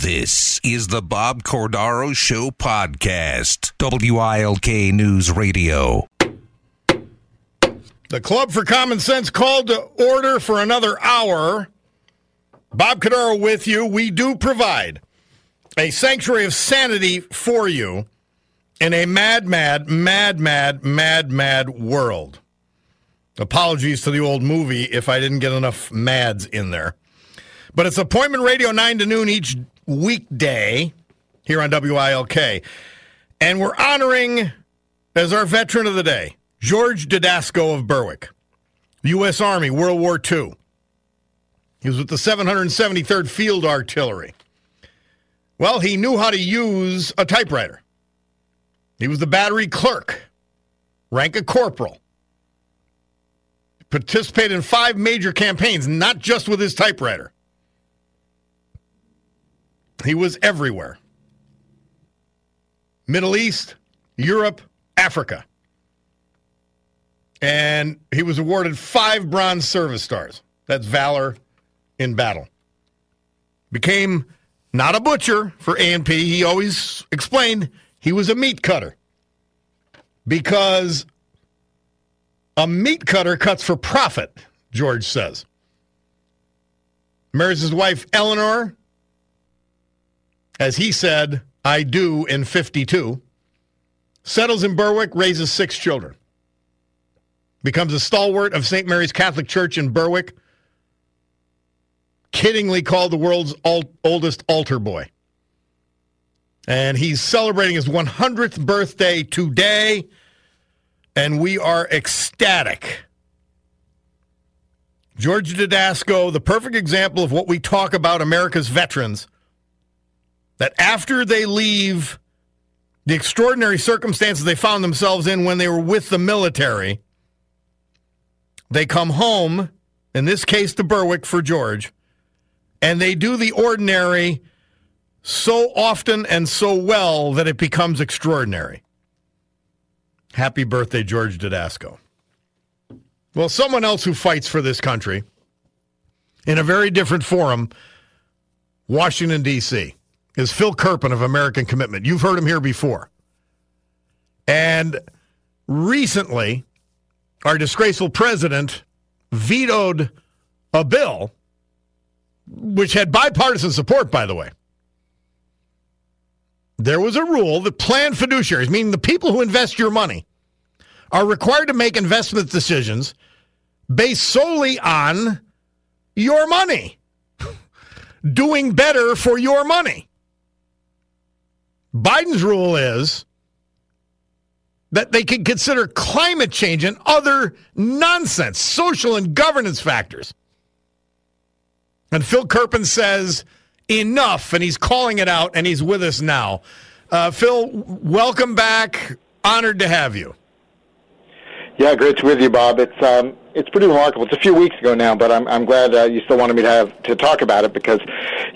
This is the Bob Cordaro Show podcast, WILK News Radio. The Club for Common Sense called to order for another hour. Bob Cordaro with you. We do provide a sanctuary of sanity for you in a mad, mad, mad, mad, mad, mad world. Apologies to the old movie if I didn't get enough mads in there. But it's appointment radio 9 to noon each weekday here on WILK. And we're honoring as our veteran of the day, George Dudasko of Berwick, U.S. Army, World War II. He was with the 773rd Field Artillery. Well, he knew how to use a typewriter. He was the battery clerk, rank of corporal. Participated in five major campaigns, not just with his typewriter. He was everywhere Middle East, Europe, Africa. And he was awarded five Bronze Service Stars. That's valor in battle. Became not a butcher for A&P. He always explained he was a meat cutter because a meat cutter cuts for profit, George says. Marries his wife, Eleanor, as he said, I do in 52. Settles in Berwick, raises six children. Becomes a stalwart of St. Mary's Catholic Church in Berwick. Kiddingly called the world's oldest altar boy. And he's celebrating his 100th birthday today. And we are ecstatic. George Dudasko, the perfect example of what we talk about America's veterans that after they leave the extraordinary circumstances they found themselves in when they were with the military, they come home, in this case to Berwick for George, and they do the ordinary so often and so well that it becomes extraordinary. Happy birthday, George Dudasko. Well, someone else who fights for this country in a very different forum, Washington, D.C is Phil Kerpen of American Commitment. You've heard him here before. And recently, our disgraceful president vetoed a bill which had bipartisan support, by the way. There was a rule that planned fiduciaries, meaning the people who invest your money, are required to make investment decisions based solely on your money, doing better for your money. Biden's rule is that they can consider climate change and other nonsense, social and governance factors. And Phil Kerpen says enough, and he's calling it out, and he's with us now. Uh, Phil, welcome back. Honored to have you. Yeah, great to be with you, Bob. It's um, it's pretty remarkable. It's a few weeks ago now, but I'm I'm glad uh, you still wanted me to have to talk about it because,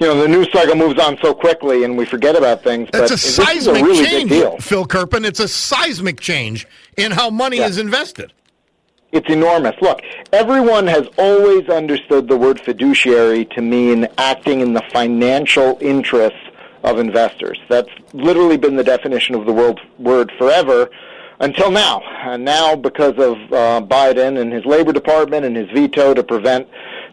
you know, the news cycle moves on so quickly and we forget about things. It's a seismic a really change. Phil Kerpen. It's a seismic change in how money Yeah. is invested. It's enormous. Look, everyone has always understood the word fiduciary to mean acting in the financial interests of investors. That's literally been the definition of the world word forever until now. And now, because of uh, Biden and his Labor Department and his veto to prevent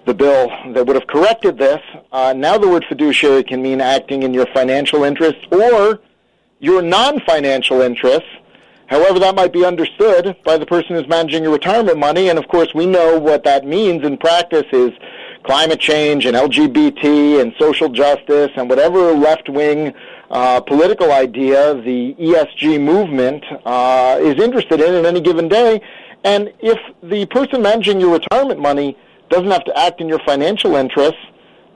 the bill that would have corrected this, uh, now the word fiduciary can mean acting in your financial interests or your non-financial interests, however that might be understood by the person who's managing your retirement money. And of course, we know what that means in practice is climate change and LGBT and social justice and whatever left-wing uh, political idea the ESG movement uh, is interested in at any given day. And if the person managing your retirement money doesn't have to act in your financial interests,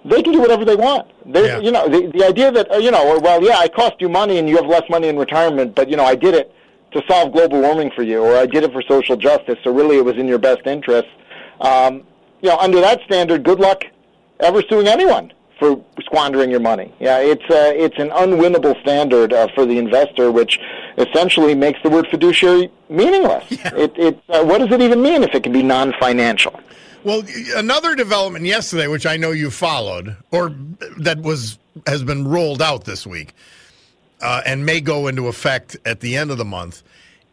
they can do whatever they want. There's, Yeah. you know, the, the idea that, uh, you know, well, yeah, I cost you money and you have less money in retirement, but, you know, I did it to solve global warming for you, or I did it for social justice, so really it was in your best interest. Um, you know, under that standard, good luck ever suing anyone for squandering your money. Yeah, it's uh, it's an unwinnable standard uh, for the investor, which essentially makes the word fiduciary meaningless. It, it uh, what does it even mean if it can be non-financial? Well, another development yesterday, which I know you followed, or that was has been rolled out this week, uh, and may go into effect at the end of the month,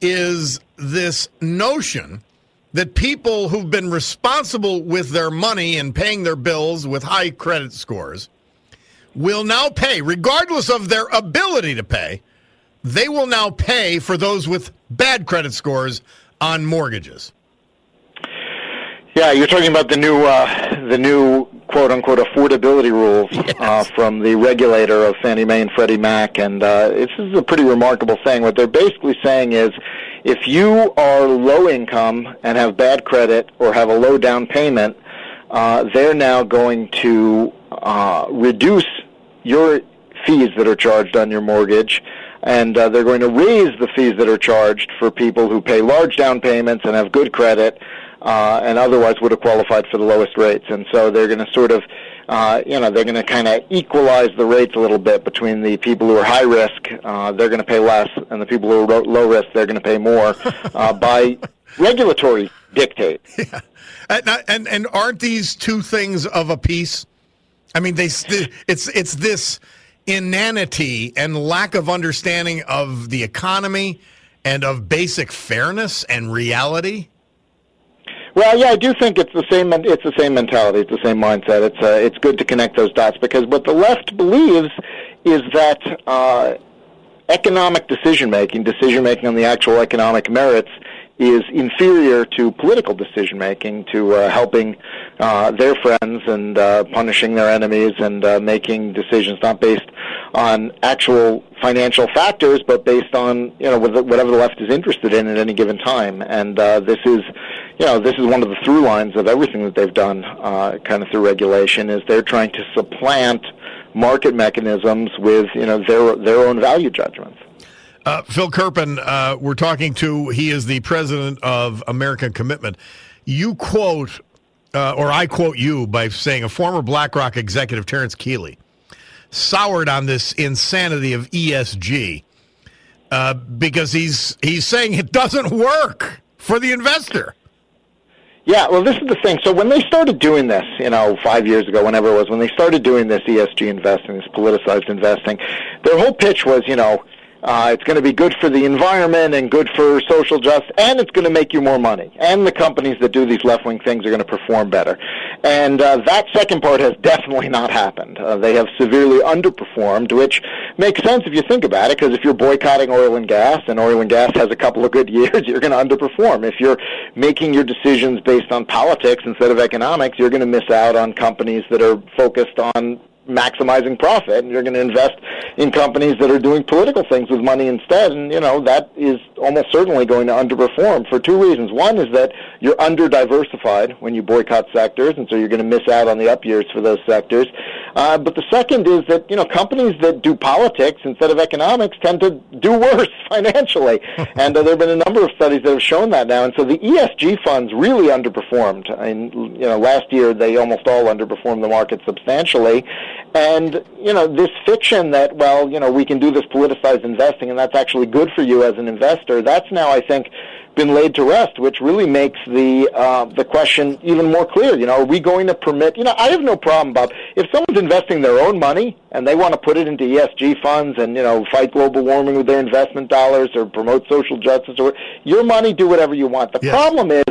is this notion that people who've been responsible with their money and paying their bills with high credit scores will now pay, regardless of their ability to pay. They will now pay for those with bad credit scores on mortgages. Yeah, you're talking about the new uh, the new quote unquote affordability rules uh, from the regulator of Fannie Mae and Freddie Mac, and uh, this is a pretty remarkable thing. What they're basically saying is, if you are low income and have bad credit or have a low down payment, uh, they're now going to uh, reduce your fees that are charged on your mortgage, and uh, they're going to raise the fees that are charged for people who pay large down payments and have good credit, uh, and otherwise would have qualified for the lowest rates. And so they're going to sort of, uh, you know, they're going to kind of equalize the rates a little bit between the people who are high risk, uh, they're going to pay less, and the people who are low risk, they're going to pay more uh, by regulatory dictate. And, and and aren't these two things of a piece? I mean, they it's it's this inanity and lack of understanding of the economy and of basic fairness and reality. Well, yeah, I do think it's the same. It's the same mentality. It's the same mindset. It's uh, it's good to connect those dots because what the left believes is that uh, economic decision making, decision making on the actual economic merits, is inferior to political decision making, to uh, helping uh, their friends and uh, punishing their enemies, and uh, making decisions not based on actual financial factors, but based on you know whatever the left is interested in at any given time. And uh, this is, you know, this is one of the through lines of everything that they've done, uh, kind of through regulation, is they're trying to supplant market mechanisms with you know their their own value judgments. Uh, Phil Kerpen, uh, we're talking to. He is the president of American Commitment. You quote, uh, or I quote you by saying a former BlackRock executive, Terrence Keeley, soured on this insanity of ESG uh, because he's he's saying it doesn't work for the investor. Yeah, well, this is the thing. So when they started doing this, you know, five years ago, whenever it was, when they started doing this ESG investing, this politicized investing, their whole pitch was, you know, uh, it's going to be good for the environment and good for social justice, and it's going to make you more money. And the companies that do these left-wing things are going to perform better. And uh, that second part has definitely not happened. Uh, they have severely underperformed, which makes sense if you think about it, because if you're boycotting oil and gas, and oil and gas has a couple of good years, you're going to underperform. If you're making your decisions based on politics instead of economics, you're going to miss out on companies that are focused on maximizing profit and you're going to invest in companies that are doing political things with money instead and you know that is almost certainly going to underperform for two reasons. One is that you're under diversified when you boycott sectors and so you're going to miss out on the up years for those sectors. Uh, but the second is that you know companies that do politics instead of economics tend to do worse financially. And uh, there have been a number of studies that have shown that now and so the ESG funds really underperformed. I mean, you know last year they almost all underperformed the market substantially and you know this fiction that well you know we can do this politicized investing and that's actually good for you as an investor that's now I think been laid to rest, which really makes the uh, the question even more clear. You know, are we going to permit? You know, I have no problem, Bob. If someone's investing their own money and they want to put it into ESG funds and you know fight global warming with their investment dollars or promote social justice or your money, do whatever you want. The yes. problem is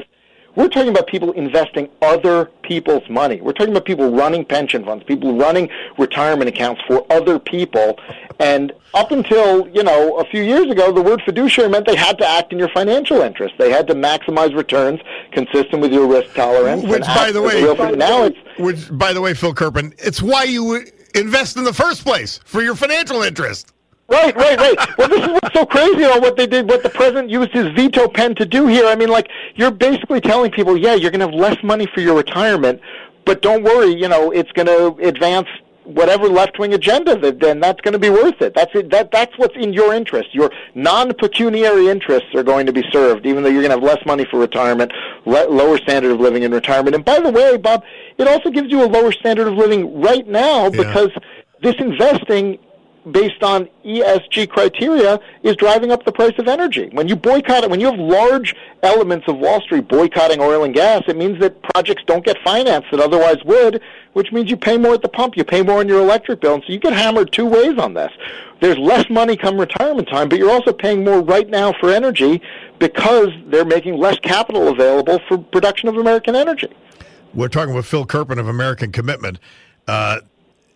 we're talking about people investing other people's money. We're talking about people running pension funds, people running retirement accounts for other people. And up until, you know, a few years ago, the word fiduciary meant they had to act in your financial interest. They had to maximize returns consistent with your risk tolerance. Which, by the way, now it's, which, by the way, Phil Kerpen, it's why you invest in the first place for your financial interest. Right, right, right. Well, this is what's so crazy about what they did, what the president used his veto pen to do here. I mean, like, you're basically telling people, yeah, you're going to have less money for your retirement, but don't worry, you know, it's going to advance whatever left-wing agenda, that, then that's going to be worth it. That's it. That that's what's in your interest. Your non-pecuniary interests are going to be served, even though you're going to have less money for retirement, le- lower standard of living in retirement. And by the way, Bob, it also gives you a lower standard of living right now yeah. because this investing based on ESG criteria is driving up the price of energy. When you boycott it, when you have large elements of Wall Street boycotting oil and gas, it means that projects don't get financed that otherwise would, which means you pay more at the pump, you pay more on your electric bill, and so you get hammered two ways on this. There's less money come retirement time, but you're also paying more right now for energy because they're making less capital available for production of American energy. We're talking with Phil Kerpen of American Commitment. Uh,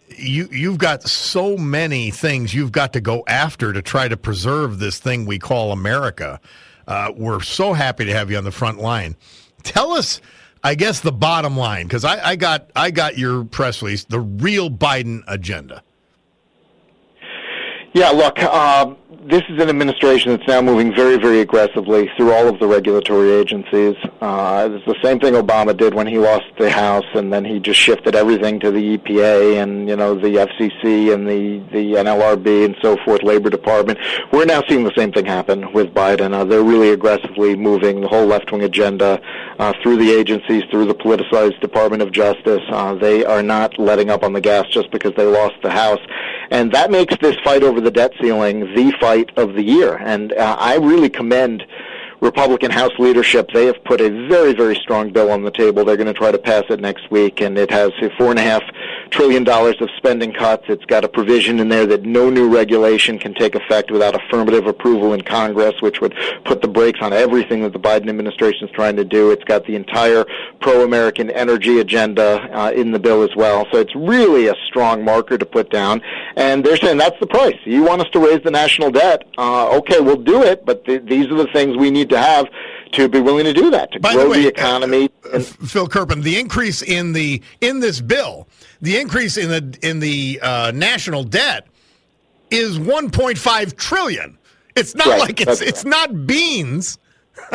you you've got so many things you've got to go after to try to preserve this thing we call America. Uh, we're so happy to have you on the front line. Tell us, I guess, the bottom line because I, I got I got your press release, the real Biden agenda. Yeah, look, um, this is an administration that's now moving very, very aggressively through all of the regulatory agencies. Uh, it's the same thing Obama did when he lost the House, and then he just shifted everything to the EPA and you know the FCC and the the NLRB and so forth, Labor Department. We're now seeing the same thing happen with Biden. Uh, they're really aggressively moving the whole left-wing agenda uh, through the agencies, through the politicized Department of Justice. Uh, they are not letting up on the gas just because they lost the House, and that makes this fight over the debt ceiling the fight of the year. And uh, I really commend Republican House leadership, they have put a very, very strong bill on the table. They're going to try to pass it next week, and it has four and a half trillion dollars of spending cuts. It's got a provision in there that no new regulation can take effect without affirmative approval in Congress, which would put the brakes on everything that the Biden administration is trying to do. It's got the entire pro-American energy agenda uh, in the bill as well. So it's really a strong marker to put down. And they're saying that's the price. You want us to raise the national debt? Uh, okay, we'll do it, but th- these are the things we need to have to be willing to do that to By grow the, way, the economy. Uh, and, Phil Kerpen, the increase in the in this bill, the increase in the in the uh, national debt is 1.5 trillion. It's not right, like it's it's not beans.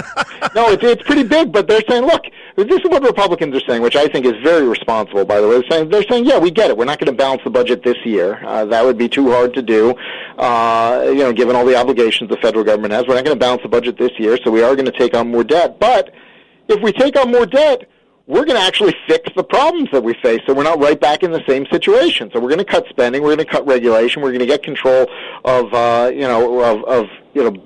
no, it's, it's pretty big, but they're saying, look, this is what Republicans are saying, which I think is very responsible, by the way. They're saying, they're saying yeah, we get it. We're not going to balance the budget this year. Uh, that would be too hard to do, uh, you know, given all the obligations the federal government has. We're not going to balance the budget this year, so we are going to take on more debt. But if we take on more debt, we're going to actually fix the problems that we face so we're not right back in the same situation. So we're going to cut spending, we're going to cut regulation, we're going to get control of, uh, you know, of, of, you know,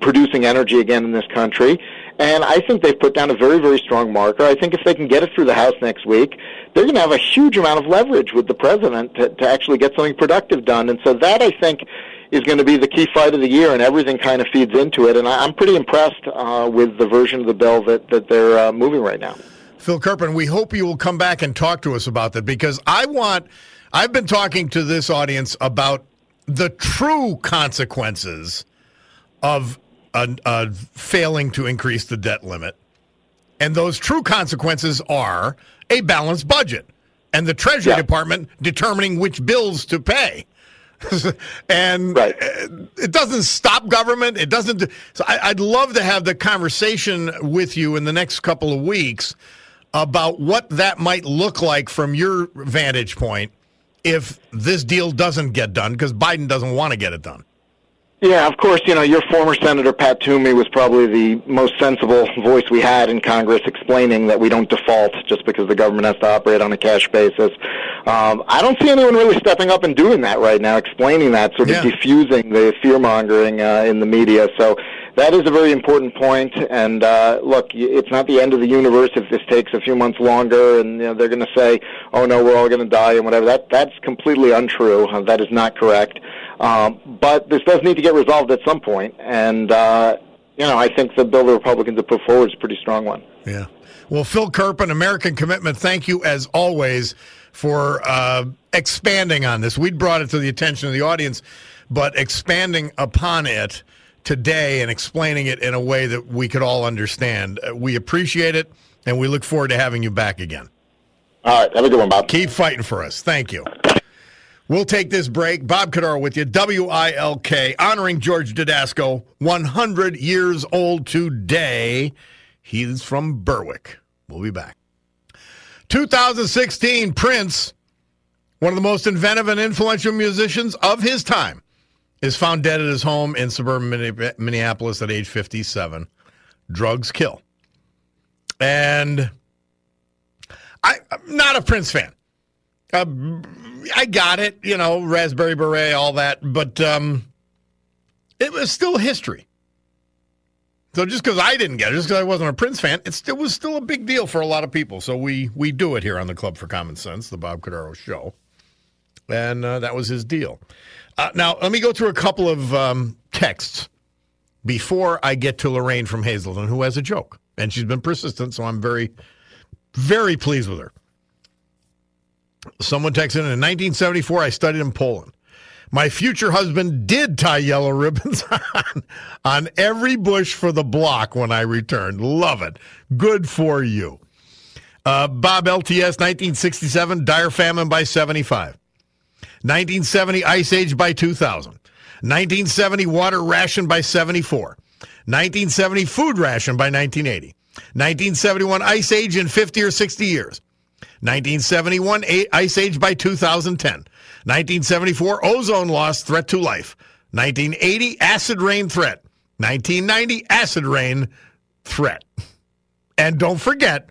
producing energy again in this country. And I think they've put down a very, very strong marker. I think if they can get it through the House next week, they're going to have a huge amount of leverage with the president to, to actually get something productive done. And so that, I think, is going to be the key fight of the year, and everything kind of feeds into it. And I, am pretty impressed uh, with the version of the bill that, that they're uh, moving right now. Phil Kerpen, we hope you will come back and talk to us about that because I want, I've been talking to this audience about the true consequences of uh, failing to increase the debt limit. And those true consequences are a balanced budget and the Treasury yeah. Department determining which bills to pay. and right. it doesn't stop government. It doesn't. So I, I'd love to have the conversation with you in the next couple of weeks about what that might look like from your vantage point if this deal doesn't get done because Biden doesn't want to get it done. Yeah, of course, you know, your former Senator Pat Toomey was probably the most sensible voice we had in Congress explaining that we don't default just because the government has to operate on a cash basis. Um, I don't see anyone really stepping up and doing that right now, explaining that, sort of yeah. diffusing the fear mongering uh, in the media. So that is a very important point. And uh, look, it's not the end of the universe if this takes a few months longer, and you know, they're going to say, "Oh no, we're all going to die," and whatever. That that's completely untrue. Uh, that is not correct. Um, but this does need to get resolved at some point, and uh, you know, I think the bill the Republicans have put forward is a pretty strong one. Yeah. Well, Phil Kerpen, American Commitment, thank you as always for uh, expanding on this. We'd brought it to the attention of the audience, but expanding upon it today and explaining it in a way that we could all understand. Uh, we appreciate it, and we look forward to having you back again. All right. Have a good one, Bob. Keep fighting for us. Thank you. We'll take this break. Bob Cordaro with you, WILK, honoring George Dudasko, 100 years old today. He's from Berwick. We'll be back. 2016, Prince, one of the most inventive and influential musicians of his time, is found dead at his home in suburban Minneapolis at age 57. Drugs kill. And I, am not a Prince fan. Uh, I got it, you know, Raspberry Beret, all that, but um, it was still history. So just because I didn't get it, just because I wasn't a Prince fan, it was still a big deal for a lot of people. So we we do it here on the Club for Common Sense, the Bob Cordaro Show, and uh, that was his deal. Uh, now let me go through a couple of um, texts before I get to Lorraine from Hazleton, who has a joke, and she's been persistent, so I'm very very pleased with her. Someone texted in, in 1974, I studied in Poland. My future husband did tie yellow ribbons on, on every bush for the block when I returned. Love it. Good for you. Uh, Bob LTS, 1967, dire famine by 75. 1970, ice age by 2000. 1970, water ration by 74. 1970, food ration by 1980. 1971, ice age in 50 or 60 years. 1971, ice age by 2010. 1974, ozone loss threat to life. 1980, acid rain threat. 1990, acid rain threat. And don't forget,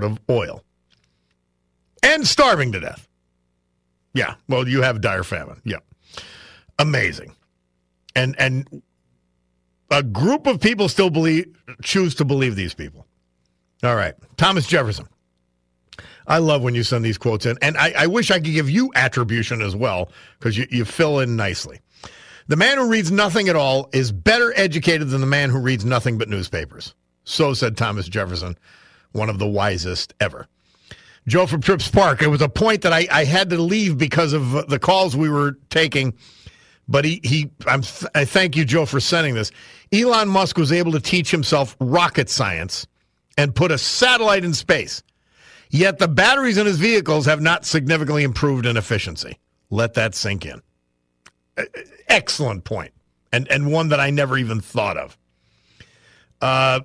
out of oil and starving to death. Yeah, well, you have dire famine. Yeah, amazing, and and a group of people still believe choose to believe these people. All right, Thomas Jefferson. I love when you send these quotes in, and I, I wish I could give you attribution as well because you, you fill in nicely. The man who reads nothing at all is better educated than the man who reads nothing but newspapers. So said Thomas Jefferson one of the wisest ever. Joe from Trips Park. It was a point that I, I had to leave because of the calls we were taking. But he, he I'm, I thank you, Joe, for sending this. Elon Musk was able to teach himself rocket science and put a satellite in space. Yet the batteries in his vehicles have not significantly improved in efficiency. Let that sink in. Excellent point, and and one that I never even thought of. Uh,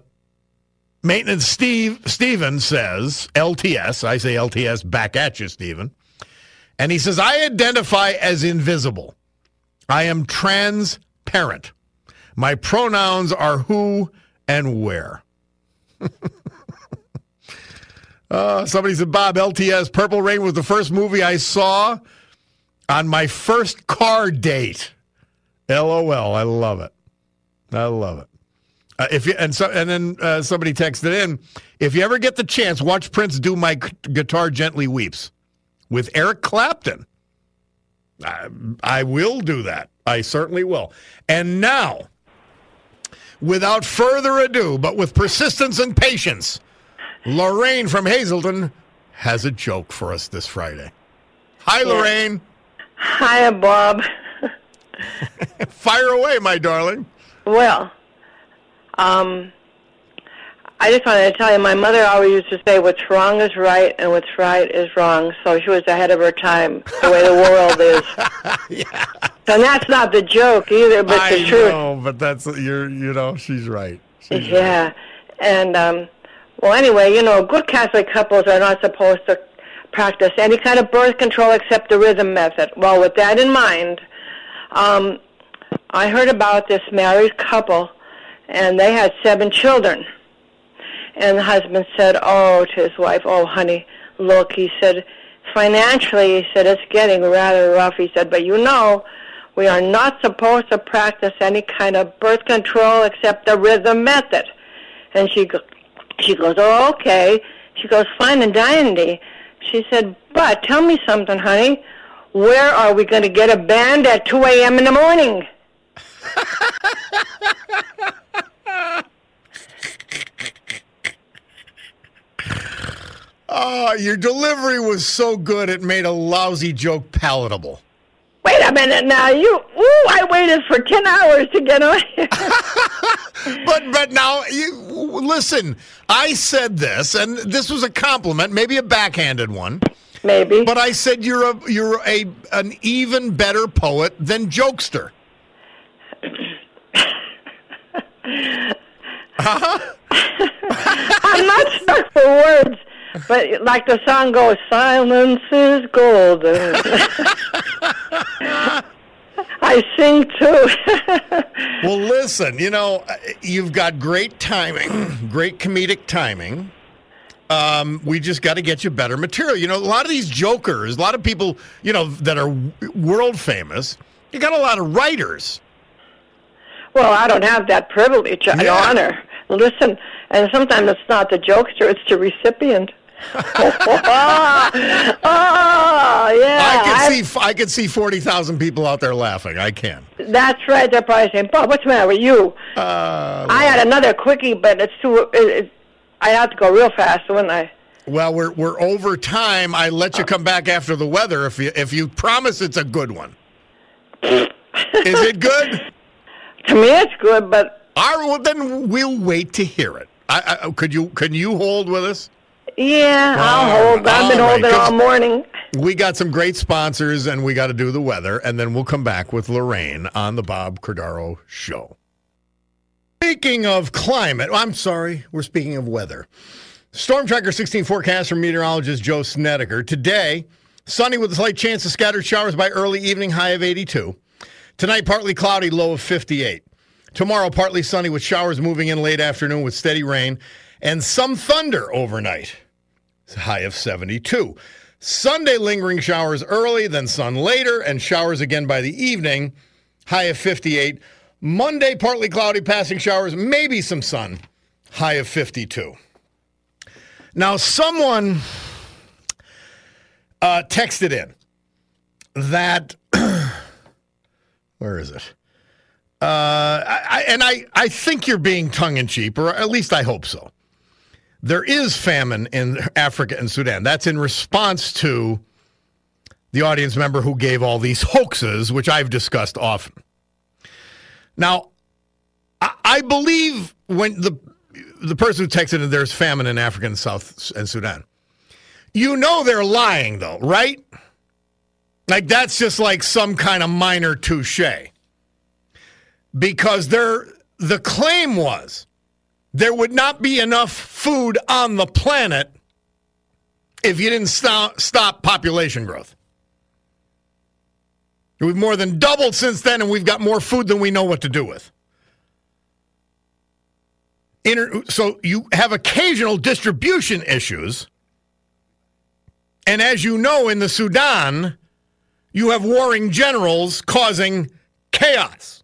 Maintenance Steve Steven says, LTS, I say LTS back at you, Steven. And he says, I identify as invisible. I am transparent. My pronouns are who and where. uh, somebody said, Bob, LTS, Purple Rain was the first movie I saw on my first car date. LOL. I love it. I love it. Uh, if you and so and then uh, somebody texted in, if you ever get the chance, watch Prince do "My Guitar Gently Weeps" with Eric Clapton. I, I will do that. I certainly will. And now, without further ado, but with persistence and patience, Lorraine from Hazleton has a joke for us this Friday. Hi, Lorraine. Hi, Bob. Fire away, my darling. Well, um, I just wanted to tell you, my mother always used to say, "What's wrong is right, and what's right is wrong." So she was ahead of her time, the way the world is. yeah. And that's not the joke either, but I the truth. I know, but that's you're you know she's right. She's Yeah, and um, well, anyway, you know, good Catholic couples are not supposed to practice any kind of birth control except the rhythm method. Well, with that in mind, um, I heard about this married couple, and they had seven children. And the husband said, "Oh," to his wife, "Oh, honey, look," he said, "financially," he said, "it's getting rather rough." He said, "But you know." We are not supposed to practice any kind of birth control except the rhythm method. And she go, she goes, oh, okay. She goes, fine and dandy. She said, but tell me something, honey. Where are we going to get a band at 2 a.m. in the morning? Oh, your delivery was so good it made a lousy joke palatable. Wait a minute now. You, ooh, I waited for 10 hours to get on here. But but now you listen. I said this, and this was a compliment, maybe a backhanded one. Maybe. But I said you're a you're a an even better poet than jokester. Uh-huh. I'm not stuck for words. But like the song goes, silence is golden. I sing too. Well, listen, you know, you've got great timing, great comedic timing. Um, we just got to get you better material. You know, a lot of these jokers, a lot of people, you know, that are world famous, you got a lot of writers. well, I don't have that privilege and Yeah. honor. Listen, and sometimes it's not the jokester, it's the recipient. oh, yeah. I can see, I can see forty thousand people out there laughing. I can. That's right. They're probably saying, Bob, what's the matter with you? Uh, I had another quickie, but it's too. It, it, I have to go real fast, wouldn't I? well, we're we're over time. I let you come back after the weather if you if you promise it's a good one. Is it good? To me, it's good, but All right, well, then we'll wait to hear it. I, I, could you can you hold with us? Yeah, All I'll hold. I've been right, holding all morning. We got some great sponsors, and we got to do the weather, and then we'll come back with Lorraine on the Bob Cordaro Show. Speaking of climate, I'm sorry, we're speaking of weather. Storm Tracker 16 forecast from meteorologist Joe Snedeker. Today, sunny with a slight chance of scattered showers by early evening, high of 82. Tonight, partly cloudy, low of 58. Tomorrow, partly sunny with showers moving in late afternoon with steady rain and some thunder overnight. High of 72. Sunday, lingering showers early, then sun later, and showers again by the evening. High of 58. Monday, partly cloudy, passing showers, maybe some sun. High of 52. Now, someone uh, texted in that. where is it? Uh, I, I, and I, I think you're being tongue in cheek, or at least I hope so there is famine in Africa and Sudan. That's in response to the audience member who gave all these hoaxes, which I've discussed often. Now, I, believe when the the person who texted in there's famine in Africa and South and Sudan. You know they're lying though, right? Like that's just like some kind of minor touche. Because they're the claim was there would not be enough food on the planet if you didn't stop, stop population growth. We've more than doubled since then, and we've got more food than we know what to do with. Inter- so you have occasional distribution issues. And as you know, in the Sudan, you have warring generals causing chaos.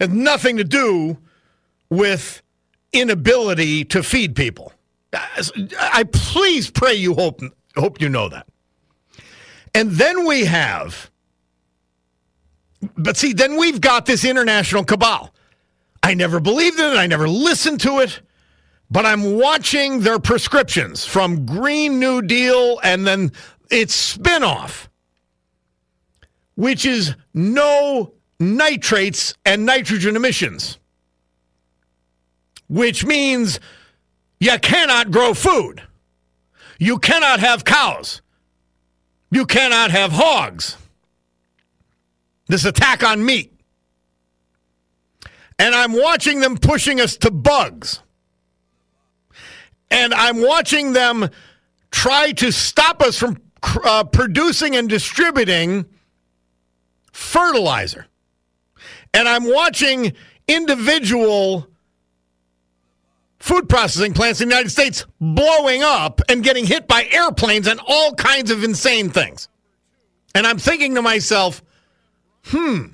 It has nothing to do with inability to feed people. I please pray you hope hope you know that. And then we have, but see, then we've got this international cabal. I never believed in it. I never listened to it. But I'm watching their prescriptions from Green New Deal and then its spinoff, which is no nitrates and nitrogen emissions, which means you cannot grow food. You cannot have cows. You cannot have hogs. This attack on meat. And I'm watching them pushing us to bugs. And I'm watching them try to stop us from uh, producing and distributing fertilizer. And I'm watching individual food processing plants in the United States blowing up and getting hit by airplanes and all kinds of insane things. And I'm thinking to myself, hmm,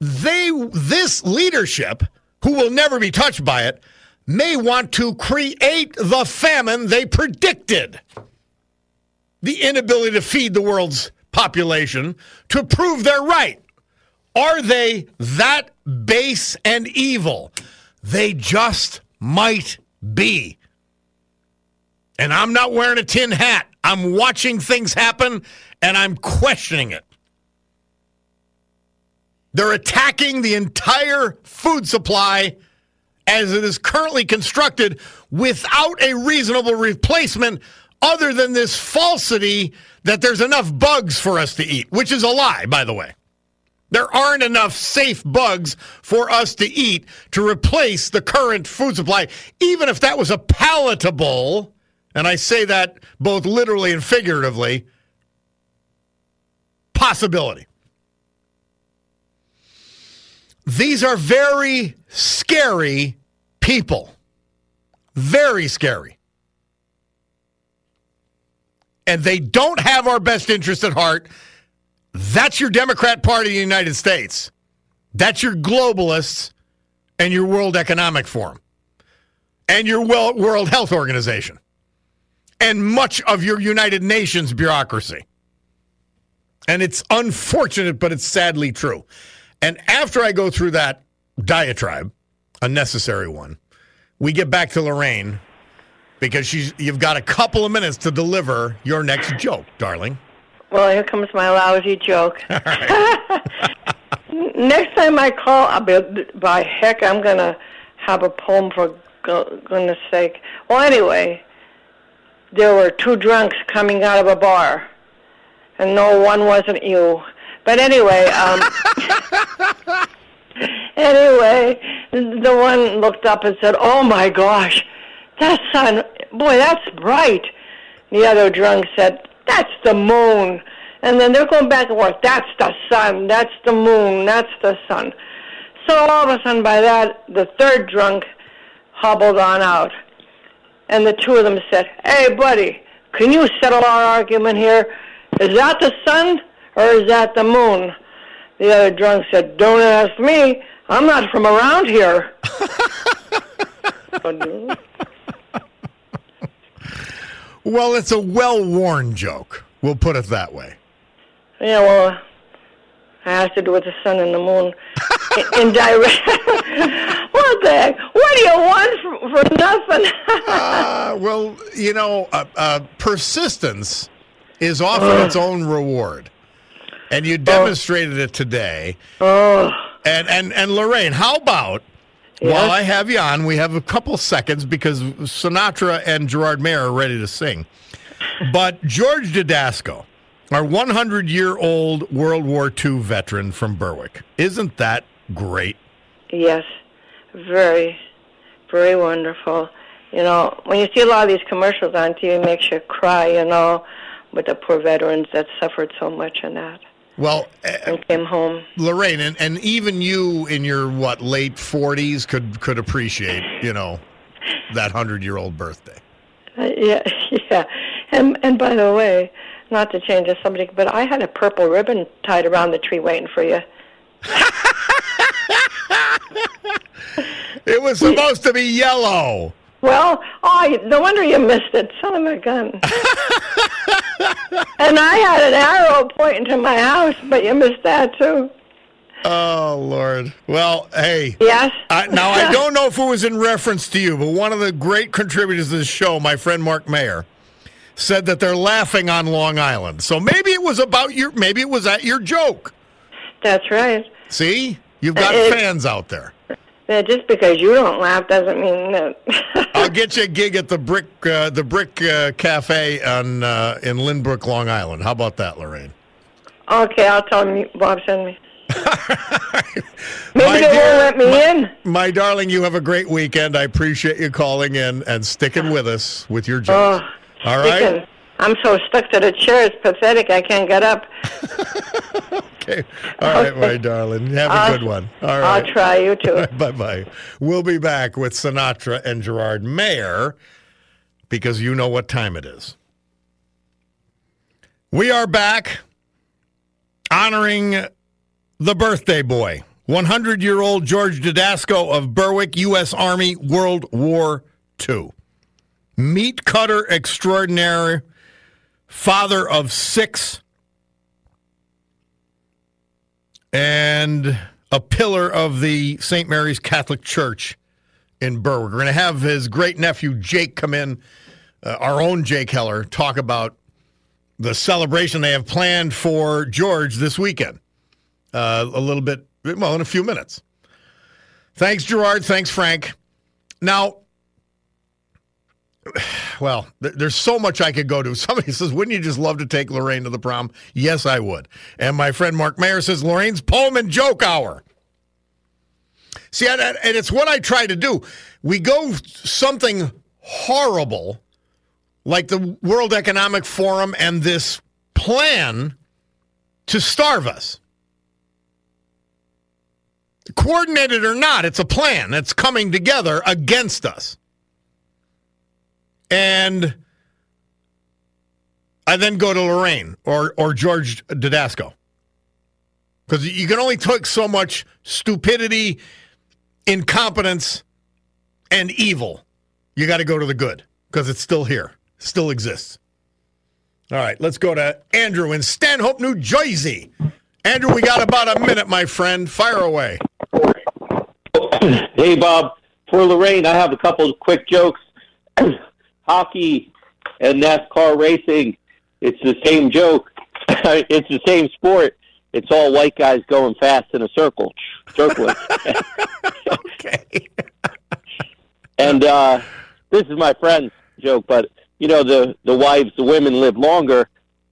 they this leadership who will never be touched by it may want to create the famine they predicted. The inability to feed the world's population to prove they're right. Are they that base and evil? They just might be. And I'm not wearing a tin hat. I'm watching things happen and I'm questioning it. They're attacking the entire food supply as it is currently constructed without a reasonable replacement other than this falsity that there's enough bugs for us to eat, which is a lie, by the way. There aren't enough safe bugs for us to eat to replace the current food supply, even if that was a palatable, and I say that both literally and figuratively, possibility. These are very scary people. Very scary. And they don't have our best interest at heart. That's your Democrat Party in the United States. That's your globalists and your World Economic Forum and your World Health Organization and much of your United Nations bureaucracy. And it's unfortunate, but it's sadly true. And after I go through that diatribe, a necessary one, we get back to Lorraine because she's you've got a couple of minutes to deliver your next joke, darling. Well, here comes my lousy joke. next time I call, I'll be, by heck, I'm going to have a poem for goodness sake. Well, anyway, there were two drunks coming out of a bar, and no one wasn't you. But anyway, um, anyway, the one looked up and said, "Oh my gosh, that sun, boy, that's bright." The other drunk said, "That's the moon." And then they're going back and forth. That's the sun. That's the moon. That's the sun. So all of a sudden, by that, the third drunk hobbled on out. And the two of them said, Hey, buddy, can you settle our argument here? Is that the sun or is that the moon? The other drunk said, Don't ask me. I'm not from around here. well, it's a well worn joke. We'll put it that way. Yeah, well, it has to do with the sun and the moon. Indirect. what the heck? What do you want for, for nothing? uh, well, you know, uh, uh, persistence is often its own reward and you demonstrated oh. it today. Oh. And and and Lorraine, how about yes. while I have you on, we have a couple seconds because Sinatra and Gerard Mayer are ready to sing. But George Dudasko, our 100 year old World War II veteran from Berwick, isn't that great? Yes, very, very wonderful. You know, when you see a lot of these commercials on TV, it makes you cry, you know, with the poor veterans that suffered so much in that. Well, and uh, came home. Lorraine, and, and even you in your what late forties could could appreciate, you know, that hundred year old birthday. Uh, yeah, yeah, and and by the way, not to change the subject, but I had a purple ribbon tied around the tree waiting for you. it was supposed to be yellow. Well, oh, no wonder you missed it, son of a gun. and I had an arrow pointing to my house, but you missed that too. Oh Lord. Well, hey. Yes. I, now I don't know if it was in reference to you, but one of the great contributors to this show, my friend Mark Mayer, said that they're laughing on Long Island. So maybe it was about your. Maybe it was at your joke. That's right. See, you've got It- fans out there. Yeah, just because you don't laugh doesn't mean that. I'll get you a gig at the Brick uh, the Brick uh, Cafe on uh, in Lynbrook, Long Island. How about that, Lorraine? okay, I'll tell him Bob send me. My Maybe they dear- won't let me in. My darling, you have a great weekend. I appreciate you calling in and sticking with us with your jokes. Oh, All right. I'm so stuck to the chair. It's pathetic. I can't get up. Okay. All right, my darling. Have a I'll- good one. All right. I'll try you too. bye bye. We'll be back with Sinatra and Gerard Mayer because you know what time it is. We are back honoring the birthday boy, 100 year old George Dudasko of Berwick, U.S. Army, World War II. Meat cutter extraordinaire, father of six, and a pillar of the St. Mary's Catholic Church in Berwick. We're going to have his great nephew Jake come in, uh, our own Jake Heller, talk about the celebration they have planned for George this weekend. Uh, a little bit, well, in a few minutes. Thanks, Gerard. Thanks, Frank. Now, well, th- there's so much I could go to. Somebody says, wouldn't you just love to take Lorraine to the prom? Yes, I would. And my friend Mark Mayer says, Lorraine's poem and joke hour. See, and, and it's what I try to do. We go something horrible, like the World Economic Forum and this plan to starve us. Coordinated or not, it's a plan that's coming together against us. And I then go to Lorraine or, or George Dudasko. Because you can only take so much stupidity, incompetence, and evil. You got to go to the good because it's still here, still exists. All right, let's go to Andrew in Stanhope, New Jersey. Andrew, we got about a minute, my friend. Fire away. Hey, Bob. For Lorraine, I have a couple of quick jokes. Hockey and NASCAR racing, it's the same joke. it's the same sport. It's all white guys going fast in a circle, circling. Okay. and uh, this is my friend's joke, but you know the the wives, the women live longer,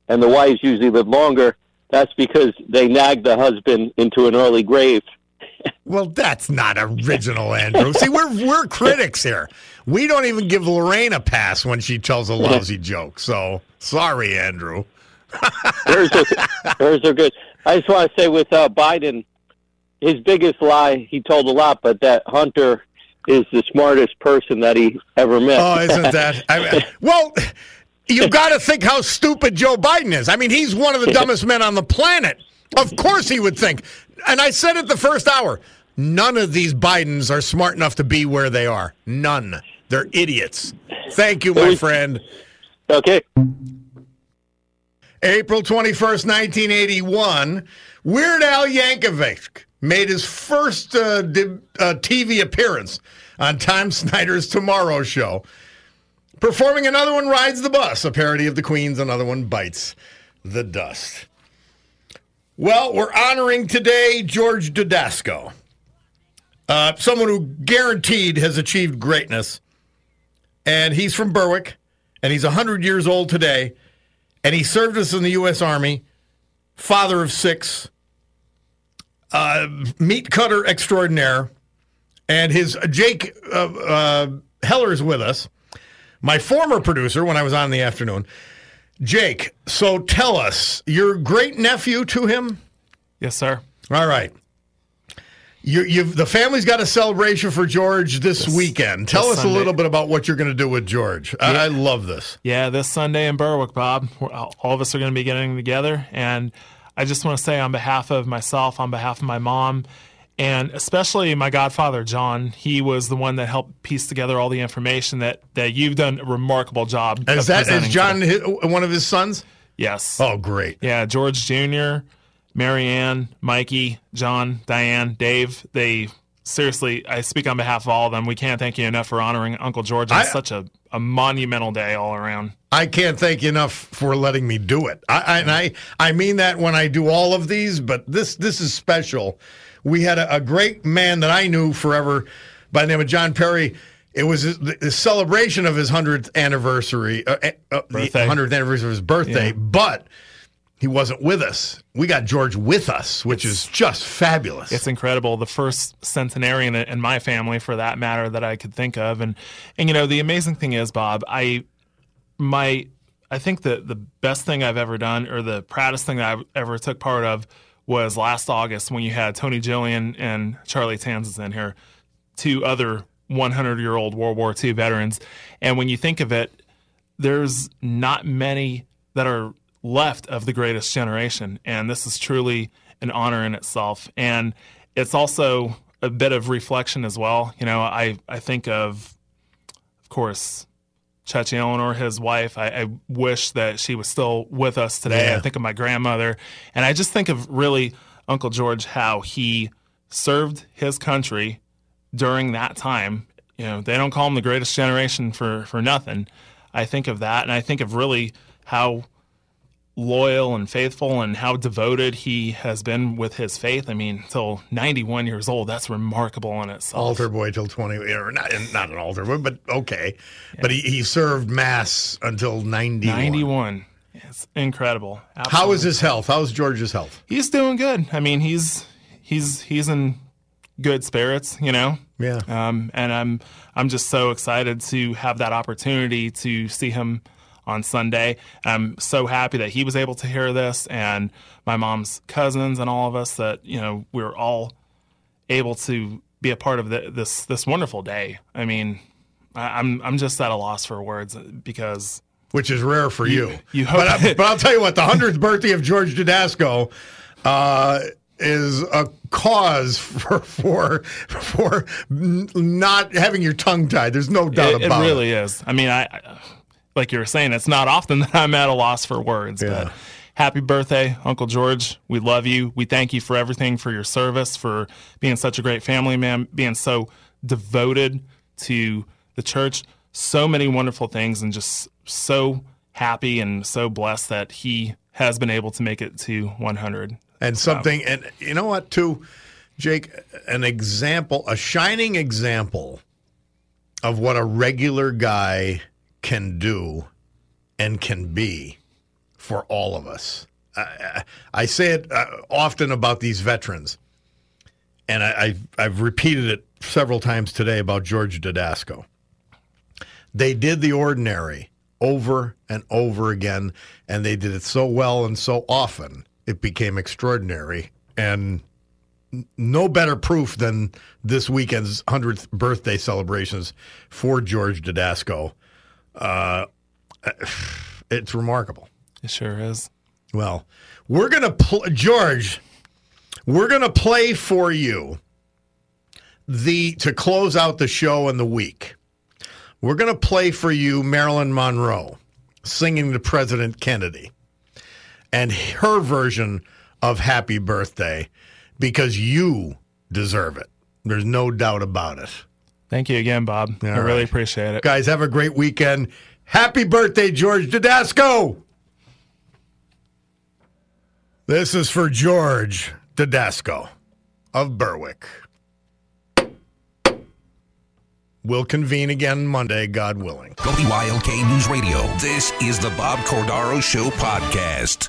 and the wives usually live longer. That's because they nag the husband into an early grave. Well, that's not original, Andrew. See, we're we're critics here. We don't even give Lorraine a pass when she tells a lousy joke. So sorry, Andrew. Hers are, hers are good. I just want to say with uh, Biden, his biggest lie, he told a lot, but that Hunter is the smartest person that he ever met. Oh, isn't that? I, well, you've got to think how stupid Joe Biden is. I mean, he's one of the dumbest men on the planet. Of course, he would think. And I said it the first hour. None of these Bidens are smart enough to be where they are. None. They're idiots. Thank you, my friend. okay. April 21st, 1981, Weird Al Yankovic made his first uh, di- uh, TV appearance on Tom Snyder's Tomorrow Show, performing Another One Rides the Bus, a parody of the Queen's Another One Bites the Dust. Well, we're honoring today George Dudasko, uh, someone who guaranteed has achieved greatness. And he's from Berwick, and he's 100 years old today and he served us in the U.S. Army, father of six, uh, meat cutter extraordinaire, and his Jake uh, uh, Heller's with us, my former producer when I was on in the afternoon. Jake, so tell us, your great nephew to him? Yes, sir. All right. You, you've the family's got a celebration for George this, weekend. Tell this us Sunday. a little bit about what you're going to do with George. I, I love this. Yeah, this Sunday in Berwick, Bob. Uh, all of us are going to be getting together, and I just want to say on behalf of myself, on behalf of my mom, and especially my godfather John. He was the one that helped piece together all the information that that you've done a remarkable job. Is that is John today. hi- one of his sons? Yes. Oh, great. Yeah, George Jr., Marianne, Mikey, John, Diane, Dave. They seriously, I speak on behalf of all of them. We can't thank you enough for honoring Uncle George. It's such a, a monumental day all around. I can't thank you enough for letting me do it. I, I, and I, I mean that when I do all of these, but this this is special. We had a, a great man that I knew forever by the name of John Perry. It was the, celebration of his hundredth anniversary, uh, uh, the hundredth anniversary of his birthday, Yeah. but he wasn't with us. We got George with us, which is just fabulous. It's incredible. The first centenarian in my family, for that matter, that I could think of. And and you know, the amazing thing is, Bob, I my I think the the best thing I've ever done, or the proudest thing that I ever took part of, was last August when you had Tony Gillian and Charlie Tanzas in here, two other 100 year old World War II veterans. And when you think of it, there's not many that are left of the greatest generation. And this is truly an honor in itself. And it's also a bit of reflection as well. You know, I, I think of, of course, Chachi Eleanor, his wife. I, I wish that she was still with us today. Yeah. I think of my grandmother. And I just think of really Uncle George, how he served his country during that time. You know, they don't call him the greatest generation for, for nothing. I think of that, and I think of really how loyal and faithful and how devoted he has been with his faith. I mean, till 91 years old, that's remarkable in itself. altar boy till 20 or not not an altar boy but okay but he, he served mass until 91 91. It's incredible. how is his health how's george's health He's doing good. I mean, he's he's he's in good spirits, you know. Yeah. Um, and I'm I'm just so excited to have that opportunity to see him on Sunday. I'm so happy that he was able to hear this, and my mom's cousins and all of us that you know we're all able to be a part of the, this this wonderful day. I mean, I, I'm I'm just at a loss for words because which is rare for you, you hope- but, I, but i'll tell you what the 100th birthday of george dudasko uh, is a cause for for for not having your tongue tied there's no doubt about it, it really is. I mean, I, I like you were saying, it's not often that I'm at a loss for words. Yeah. But happy birthday, Uncle George. We love you. We thank you for everything, for your service, for being such a great family man, being so devoted to the church. So many wonderful things, and just so happy and so blessed that he has been able to make it to 100. and something and you know what too jake an example a shining example of what a regular guy can do and can be for all of us i, I say it uh, often about these veterans and I, I've, I've repeated it several times today about george dudasko they did the ordinary over and over again, and they did it so well and so often, it became extraordinary. And no better proof than this weekend's 100th birthday celebrations for George Dudasko. Uh, it's remarkable. It sure is. Well, we're going to pl- George, we're going to play for you the to close out the show and the week. We're going to play for you Marilyn Monroe singing to President Kennedy and her version of Happy Birthday because you deserve it. There's no doubt about it. Thank you again, Bob. I All really appreciate it. Guys, have a great weekend. Happy birthday, George Dudasko. This is for George Dudasko of Berwick. We'll convene again Monday, God willing. WILK News Radio. This is the Bob Cordaro Show podcast.